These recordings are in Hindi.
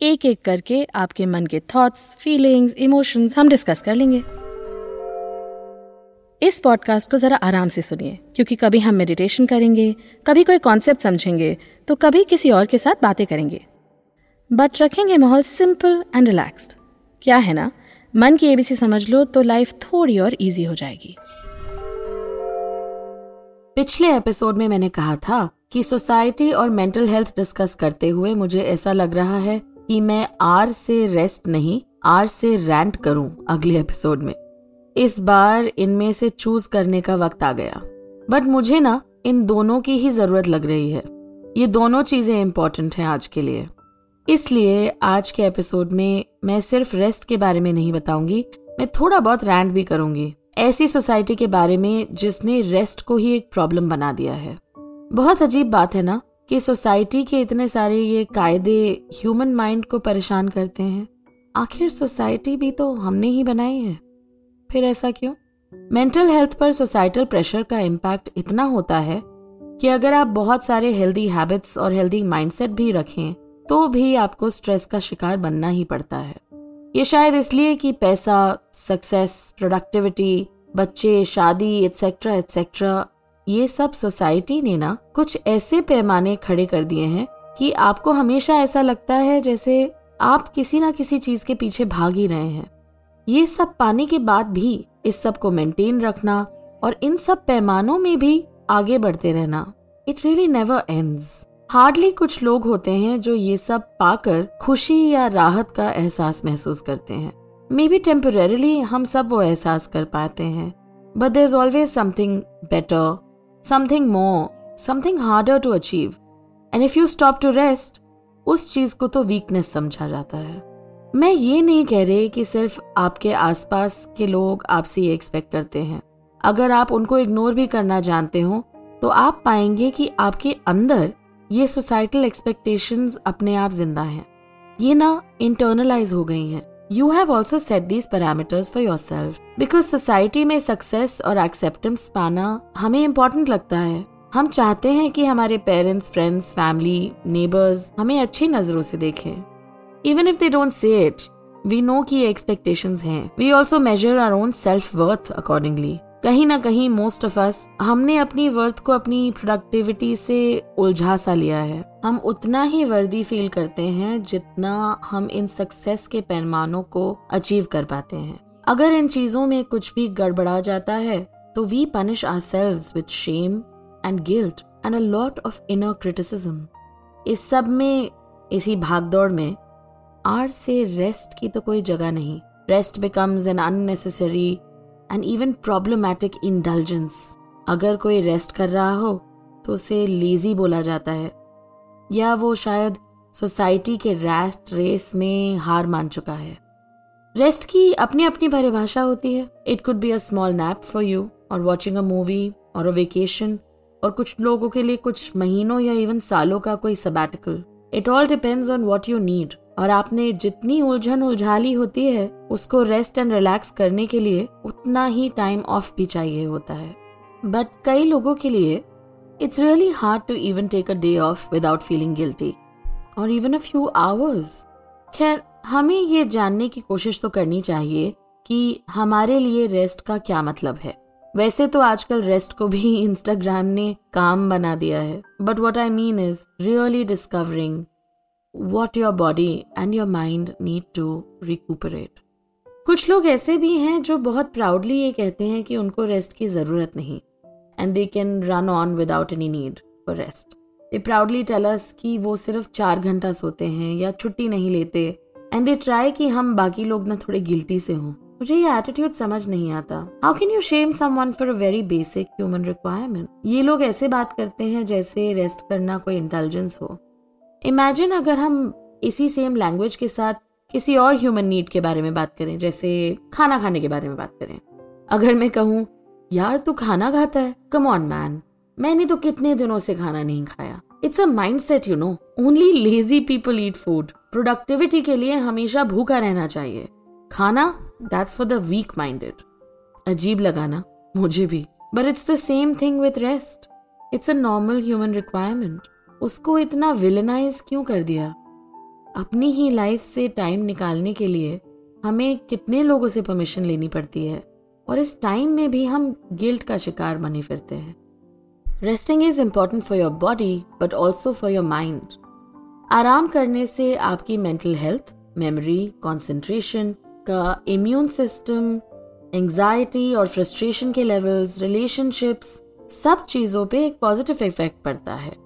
एक एक करके आपके मन के थॉट्स फीलिंग्स इमोशंस हम डिस्कस कर लेंगे। इस पॉडकास्ट को ज़रा आराम से सुनिए, क्योंकि कभी हम मेडिटेशन करेंगे, कभी कोई कॉन्सेप्ट समझेंगे तो कभी किसी और के साथ बातें करेंगे। बट रखेंगे माहौल सिंपल एंड रिलैक्स्ड क्या है ना? मन की एबीसी समझ लो तो लाइफ थोड़ी और इजी हो जाएगी। पिछले एपिसोड में मैंने कहा था कि सोसाइटी और मेंटल हेल्थ डिस्कस करते हुए मुझे ऐसा लग रहा है कि मैं आर से रेस्ट नहीं, आर से रैंट करूँ अगले एपिसोड में। इस बार इनमें से चूज़ करने का वक्त आ गया। बट मुझे ना इन दोनों की ही ज़रूरत लग रही है। ये दोनों चीज़ें इंपॉर्टेंट हैं आज के लिए। इसलिए आज के एपिसोड में मैं सिर्फ़ रेस्ट के बारे में नहीं बताऊँगी, मैं थोड़ा बहुत रैंट भी करूँगी। ऐसी सोसाइटी के बारे में जिसने रेस्ट को ही एक प्रॉब्लम बना दिया है। बहुत अजीब बात है ना कि सोसाइटी के इतने सारे ये कायदे ह्यूमन माइंड को परेशान करते हैं। आखिर सोसाइटी भी तो हमने ही बनाई है। फिर ऐसा क्यों? मेंटल हेल्थ पर सोसाइटल प्रेशर का इम्पैक्ट इतना होता है कि अगर आप बहुत सारे हेल्दी हैबिट्स और हेल्दी माइंडसेट भी रखें तो भी आपको स्ट्रेस का शिकार बनना ही पड़ता है। ये शायद इसलिए कि पैसा, सक्सेस, प्रोडक्टिविटी, बच्चे, शादी एटसेट्रा एटसेट्रा ये सब सोसाइटी ने ना कुछ ऐसे पैमाने खड़े कर दिए हैं कि आपको हमेशा ऐसा लगता है जैसे आप किसी ना किसी चीज़ के पीछे भाग ही रहे हैं। ये सब पाने के बाद भी इस सबको मेंटेन रखना और इन सब पैमानों में भी आगे बढ़ते रहना। It really never ends hardly कुछ लोग होते हैं जो ये सब पाकर खुशी या राहत का एहसास महसूस करते हैं। मे बी टेम्परली हम सब वो एहसास कर पाते हैं। But there is always something better something more something harder to achieve and if you stop to rest उस चीज़ को तो वीकनेस समझा जाता है। मैं ये नहीं कह रही कि सिर्फ़ आपके आसपास के लोग आपसे ये एक्सपेक्ट करते हैं। अगर आप उनको इग्नोर भी करना जानते हो तो आप पाएँगे कि आपके अंदर ये सोसाइटल एक्सपेक्टेशंस अपने आप ज़िंदा हैं। ये ना इंटरनलाइज हो गई हैं। You have also set these parameters for yourself because society में सक्सेस और एक्सेप्टेंस पाना हमें इम्पोर्टेंट लगता है। हम चाहते हैं कि हमारे पेरेंट्स फ्रेंड्स फैमिली नेबर्स हमें अच्छी नज़रों से देखें। Even if they don't say it we know की एक्सपेक्टेशन हैं। We also measure our own self worth accordingly कहीं ना कहीं मोस्ट ऑफ़ अस हमने अपनी वर्थ को अपनी प्रोडक्टिविटी से उलझा सा लिया है। हम उतना ही वर्दी फील करते हैं जितना हम इन सक्सेस के पैमानों को अचीव कर पाते हैं। अगर इन चीज़ों में कुछ भी गड़बड़ा जाता है तो we punish ourselves with shame and guilt and a lot of inner criticism इस सब में, इसी भागदौड़ में, आर से रेस्ट की तो कोई जगह नहीं। Rest becomes an unnecessary and even problematic indulgence अगर कोई रेस्ट कर रहा हो तो उसे लेजी बोला जाता है। या वो शायद सोसाइटी के रेस्ट रेस में हार मान चुका है। रेस्ट की अपनी अपनी परिभाषा होती है। It could be a small nap for you और वॉचिंग अ मूवी और अ वेकेशन और कुछ लोगों के लिए कुछ महीनों या इवन सालों का कोई sabbatical it all depends on what you need और आपने जितनी उलझन उलझाली होती है, उसको रेस्ट एंड रिलैक्स करने के लिए उतना ही टाइम ऑफ़ भी चाहिए होता है। बट कई लोगों के लिए it's really hard to even take a day off without feeling guilty और इवन अ फ्यू आवर्स खैर, हमें ये जानने की कोशिश तो करनी चाहिए कि हमारे लिए रेस्ट का क्या मतलब है। वैसे तो आजकल रेस्ट को भी इंस्टाग्राम ने काम बना दिया है। But what I mean is really discovering what your body and your mind need to recuperate कुछ लोग ऐसे भी हैं जो बहुत प्राउडली ये कहते हैं कि उनको रेस्ट की ज़रूरत नहीं। And they can run on without any need for rest they proudly tell us कि वो सिर्फ़ चार घंटा सोते हैं या छुट्टी नहीं लेते एंड दे ट्राई कि हम बाकी लोग ना थोड़े गिल्टी से हों। मुझे ये एटीट्यूड समझ नहीं आता। How can you shame someone for a very basic human requirement ये लोग ऐसे बात करते हैं जैसे रेस्ट करना कोई इंटेलिजेंस हो। इमेजिन अगर हम इसी सेम लैंग्वेज के साथ किसी और ह्यूमन नीड के बारे में बात करें, जैसे खाना खाने के बारे में बात करें। अगर मैं कहूँ यार तू खाना खाता है? कम ऑन मैन मैंने तो कितने दिनों से खाना नहीं खाया। It's a mindset you know only lazy people eat food productivity के लिए हमेशा भूखा रहना चाहिए। खाना that's for the weak minded अजीब लगाना मुझे भी। But it's the same thing with rest it's a normal human requirement उसको इतना विलनाइज क्यों कर दिया? अपनी ही लाइफ से टाइम निकालने के लिए हमें कितने लोगों से परमिशन लेनी पड़ती है? और इस टाइम में भी हम गिल्ट का शिकार बने फिरते हैं resting is important for your body but also for your mind आराम करने से आपकी मेंटल हेल्थ मेमोरी कॉन्सेंट्रेशन का इम्यून सिस्टम एंजाइटी और फ्रस्ट्रेशन के लेवल्स रिलेशनशिप्स सब चीज़ों पे एक पॉजिटिव इफ़ेक्ट पड़ता है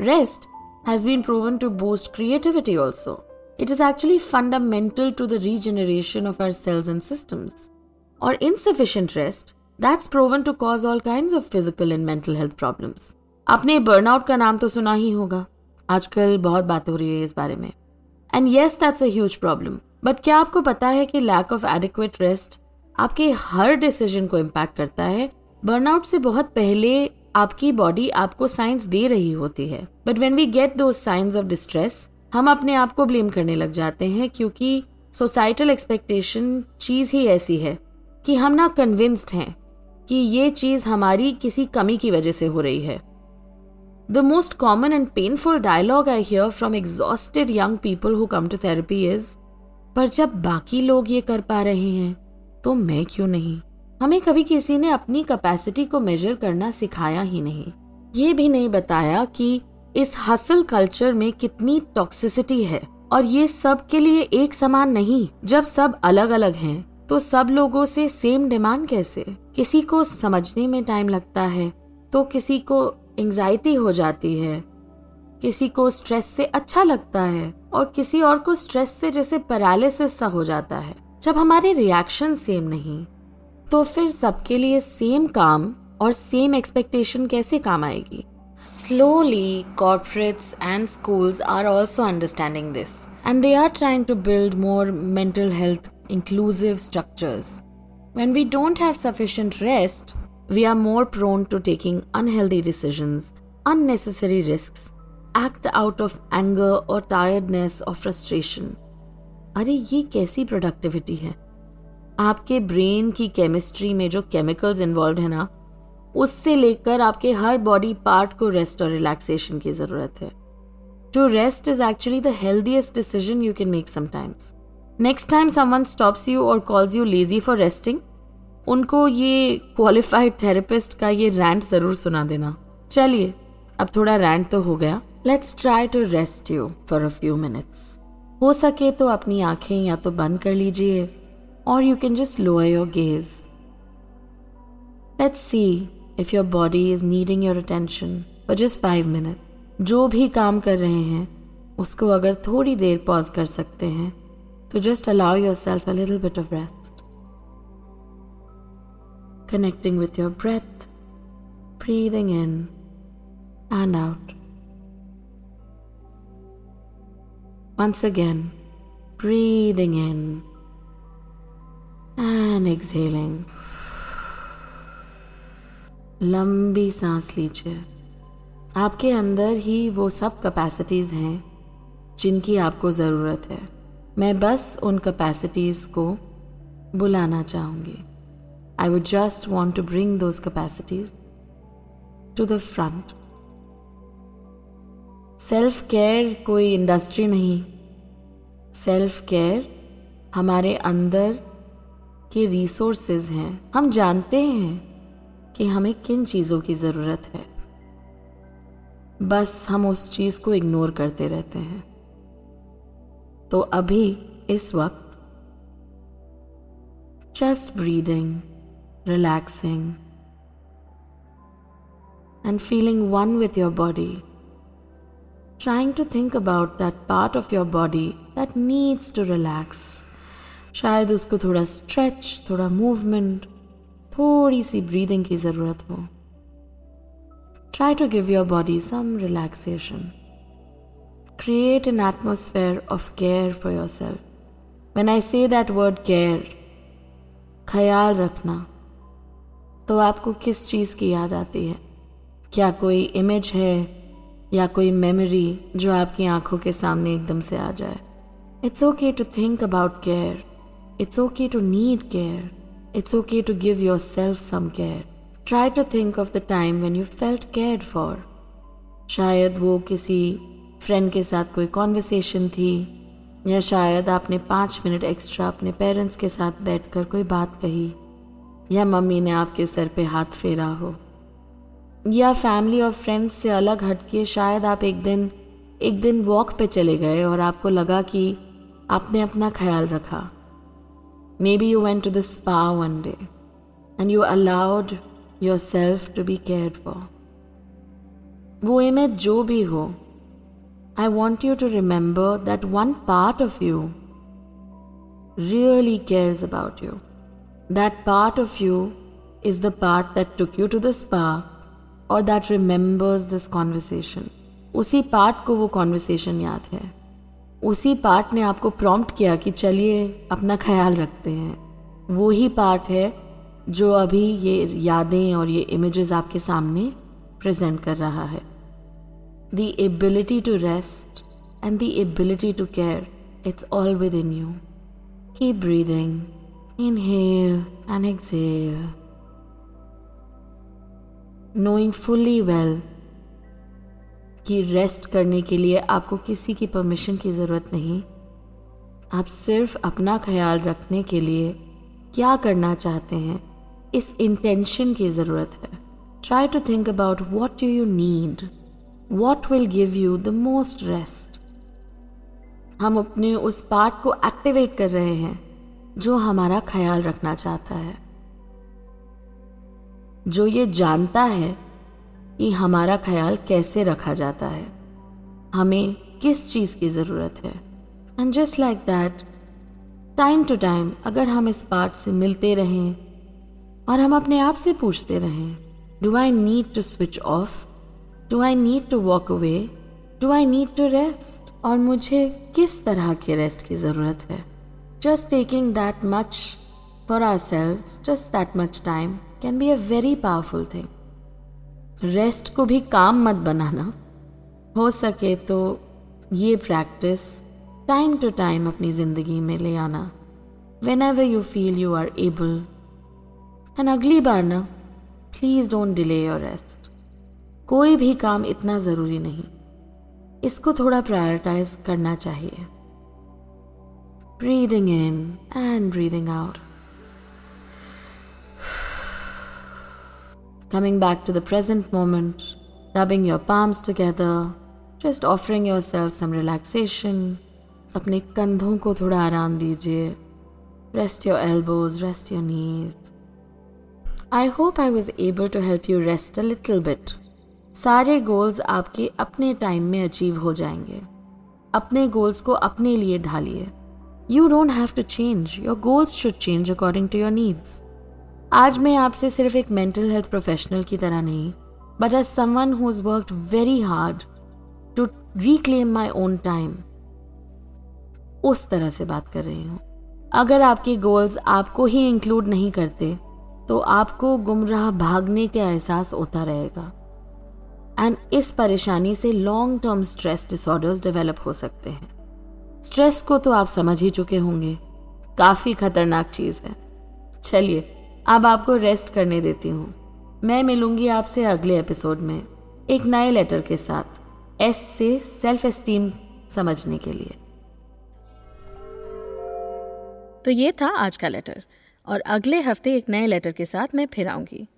rest has been proven to boost creativity also. It is actually fundamental to the regeneration of our cells and systems. Or insufficient rest, that's proven to cause all kinds of physical and mental health problems. आपने बर्नआउट का नाम तो सुना ही होगा। आजकल बहुत बात हो रही है इस बारे में। And yes that's a huge problem but क्या आपको पता है कि लैक ऑफ़ एडिक्वेट रेस्ट आपके हर डिसीज़न को इम्पैक्ट करता है? बर्नआउट से बहुत पहले आपकी बॉडी आपको साइंस दे रही होती है। But when we get to science of distress हम अपने आप को ब्लेम करने लग जाते हैं क्योंकि सोसाइटल एक्सपेक्टेशन चीज़ ही ऐसी है। कि हम ना कन्विंस्ड हैं कि ये चीज़ हमारी किसी कमी की वजह से हो रही है। The most common and painful dialogue I hear from exhausted young people who come to therapy is पर जब बाकी लोग ये कर पा रहे हैं तो मैं क्यों नहीं? हमें कभी किसी ने अपनी कैपेसिटी को मेजर करना सिखाया ही नहीं। ये भी नहीं बताया कि इस हसल कल्चर में कितनी टॉक्सिसिटी है और ये सब के लिए एक समान नहीं, जब सब अलग अलग हैं। तो सब लोगों से सेम डिमांड कैसे? किसी को समझने में टाइम लगता है तो किसी को एंजाइटी हो जाती है। किसी को स्ट्रेस से अच्छा लगता है और किसी और को स्ट्रेस से जैसे पैरालिसिस सा हो जाता है। जब हमारे रिएक्शन सेम नहीं तो फिर सबके लिए सेम काम और सेम एक्सपेक्टेशन कैसे काम आएगी? Slowly corporates and schools are also understanding this and they are trying to build more mental health inclusive structures. When we don't have sufficient rest, we are more prone to taking unhealthy decisions, unnecessary risks, act out of anger or tiredness or frustration. अरे ये कैसी प्रोडक्टिविटी है आपके ब्रेन की केमिस्ट्री में जो केमिकल्स इन्वॉल्व है ना उससे लेकर आपके हर बॉडी पार्ट को रेस्ट और रिलैक्सेशन की जरूरत है to rest is actually the healthiest decision you can make sometimes next time someone stops you और calls you lazy for resting उनको ये क्वालिफाइड थेरेपिस्ट का ये रैंट ज़रूर सुना देना। चलिए, अब थोड़ा रैंट तो हो गया। Let's try to rest you for a few minutes हो सके तो अपनी आँखें या तो बंद कर लीजिए और you can just lower your gaze let's see if your body is needing your attention for just five minute जो भी काम कर रहे हैं, उसको अगर थोड़ी देर पॉज कर सकते हैं। Just allow yourself a little bit of rest connecting with your breath breathing in and out. Once again, breathing in and exhaling लंबी सांस लीजिए। आपके अंदर ही वो सब कैपेसिटीज़ हैं जिनकी आपको ज़रूरत है। मैं बस उन कैपेसिटीज़ को बुलाना चाहूँगी। I would just want to bring those capacities to the front self care कोई इंडस्ट्री नहीं। सेल्फ केयर हमारे अंदर के रिसोर्सेज हैं। हम जानते हैं कि हमें किन चीज़ों की ज़रूरत है। बस हम उस चीज़ को इग्नोर करते रहते हैं। तो अभी इस वक्त। Just breathing relaxing and feeling one with your body trying to think about that part of your body that needs to relax. शायद उसको थोड़ा स्ट्रेच थोड़ा मूवमेंट थोड़ी सी ब्रीदिंग की ज़रूरत हो। Try to give your body some relaxation an atmosphere of care for yourself When I say that word care, ख्याल रखना तो आपको किस चीज़ की याद आती है? क्या कोई इमेज है या कोई मेमोरी जो आपकी आँखों के सामने एकदम से आ जाए? It's okay to think about care it's okay to need care it's okay to give yourself some care try to think of the time when you felt care for शायद वो किसी फ्रेंड के साथ कोई कॉन्वर्सेशन थी? या शायद आपने पाँच मिनट एक्स्ट्रा अपने पेरेंट्स के साथ बैठकर कोई बात कही? या मम्मी ने आपके सर पे हाथ फेरा हो? या फैमिली और फ्रेंड्स से अलग हटके शायद आप एक दिन एक दिन वॉक पे चले गए और आपको लगा कि आपने अपना ख्याल रखा? Maybe you went to the spa one day and you allowed yourself to be care for वो इमेज जो भी हो I want you to remember that one part of you really cares about you That part of you is the part that took you to the spa or that remembers this conversation. उसी पार्ट को वो कॉन्वर्सेशन याद है. उसी पार्ट ने आपको प्रॉम्प्ट किया कि चलिए अपना ख्याल रखते हैं. वो ही पार्ट है जो अभी ये यादें और ये इमेजेस आपके सामने प्रेजेंट कर रहा है. Ability to rest and the ability to care it's all within you keep breathing Inhale and exhale. Knowing fully well कि रेस्ट करने के लिए आपको किसी की परमिशन की ज़रूरत नहीं। आप सिर्फ़ अपना ख्याल रखने के लिए क्या करना चाहते हैं, इस इंटेंशन की ज़रूरत है। Try to think about what do you need what will give you the most rest हम अपने उस पार्ट को एक्टिवेट कर रहे हैं, जो हमारा ख्याल रखना चाहता है। जो ये जानता है कि हमारा ख्याल कैसे रखा जाता है, हमें किस चीज़ की ज़रूरत है। And just like that time to time अगर हम इस पार्ट से मिलते रहें और हम अपने आप से पूछते रहें do I need to switch off do I need to walk away do I need to rest और मुझे किस तरह के रेस्ट की ज़रूरत है? Just taking that much for ourselves, just that much time, can be a very powerful thing. Rest को भी काम मत बनाना। हो सके तो ये प्रैक्टिस टाइम टू टाइम अपनी ज़िंदगी में ले आना। Whenever you feel you are able and अगली बार ना please don't delay your rest कोई भी काम इतना ज़रूरी नहीं। इसको थोड़ा प्रायोरिटाइज करना चाहिए। Breathing in and breathing out coming back to the present moment rubbing your palms together just offering yourself some relaxation अपने कंधों को थोड़ा आराम दीजिए। Rest your elbows rest your knees I hope I was able to help you rest a little bit सारे गोल्स आपके अपने टाइम में अचीव हो जाएँगे। अपने गोल्स को अपने लिए ढालिए। You don't have to change your goals should change according to your needs आज मैं आपसे सिर्फ़ एक मेंटल हेल्थ प्रोफेशनल की तरह नहीं but as someone who is work very hard to reclaim my own time उस तरह से बात कर रही हूँ। अगर आपके गोल्स आपको ही इंक्लूड नहीं करते तो आपको गुमराह भागने का एहसास होता रहेगा। एंड इस परेशानी से long term stress disorders develop हो सकते हैं। स्ट्रेस को तो आप समझ ही चुके होंगे। काफ़ी खतरनाक चीज़ है। चलिए, अब आपको रेस्ट करने देती हूँ। मैं मिलूँगी आपसे अगले एपिसोड में एक नए लेटर के साथ। एस से सेल्फ एस्टीम समझने के लिए। तो ये था आज का लेटर और अगले हफ़्ते एक नए लेटर के साथ मैं फिर आऊँगी।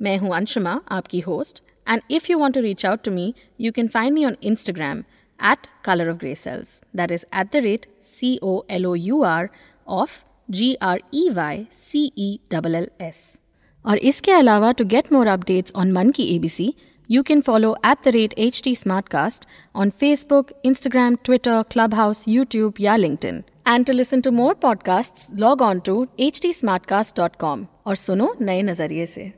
मैं हूँ अंशुमा, आपकी host and if you want to reach out to me you can find me on Instagram at Colour of Grey Cells that is at the rate C O L O U R of G R E Y C E double L S और इसके अलावा to get more updates on मन की A B C you can follow at the rate H T Smartcast on Facebook Instagram Twitter Clubhouse YouTube या link and to listen to more podcast log on to H T Smartcast dot com और सुनो नए नज़रिए से.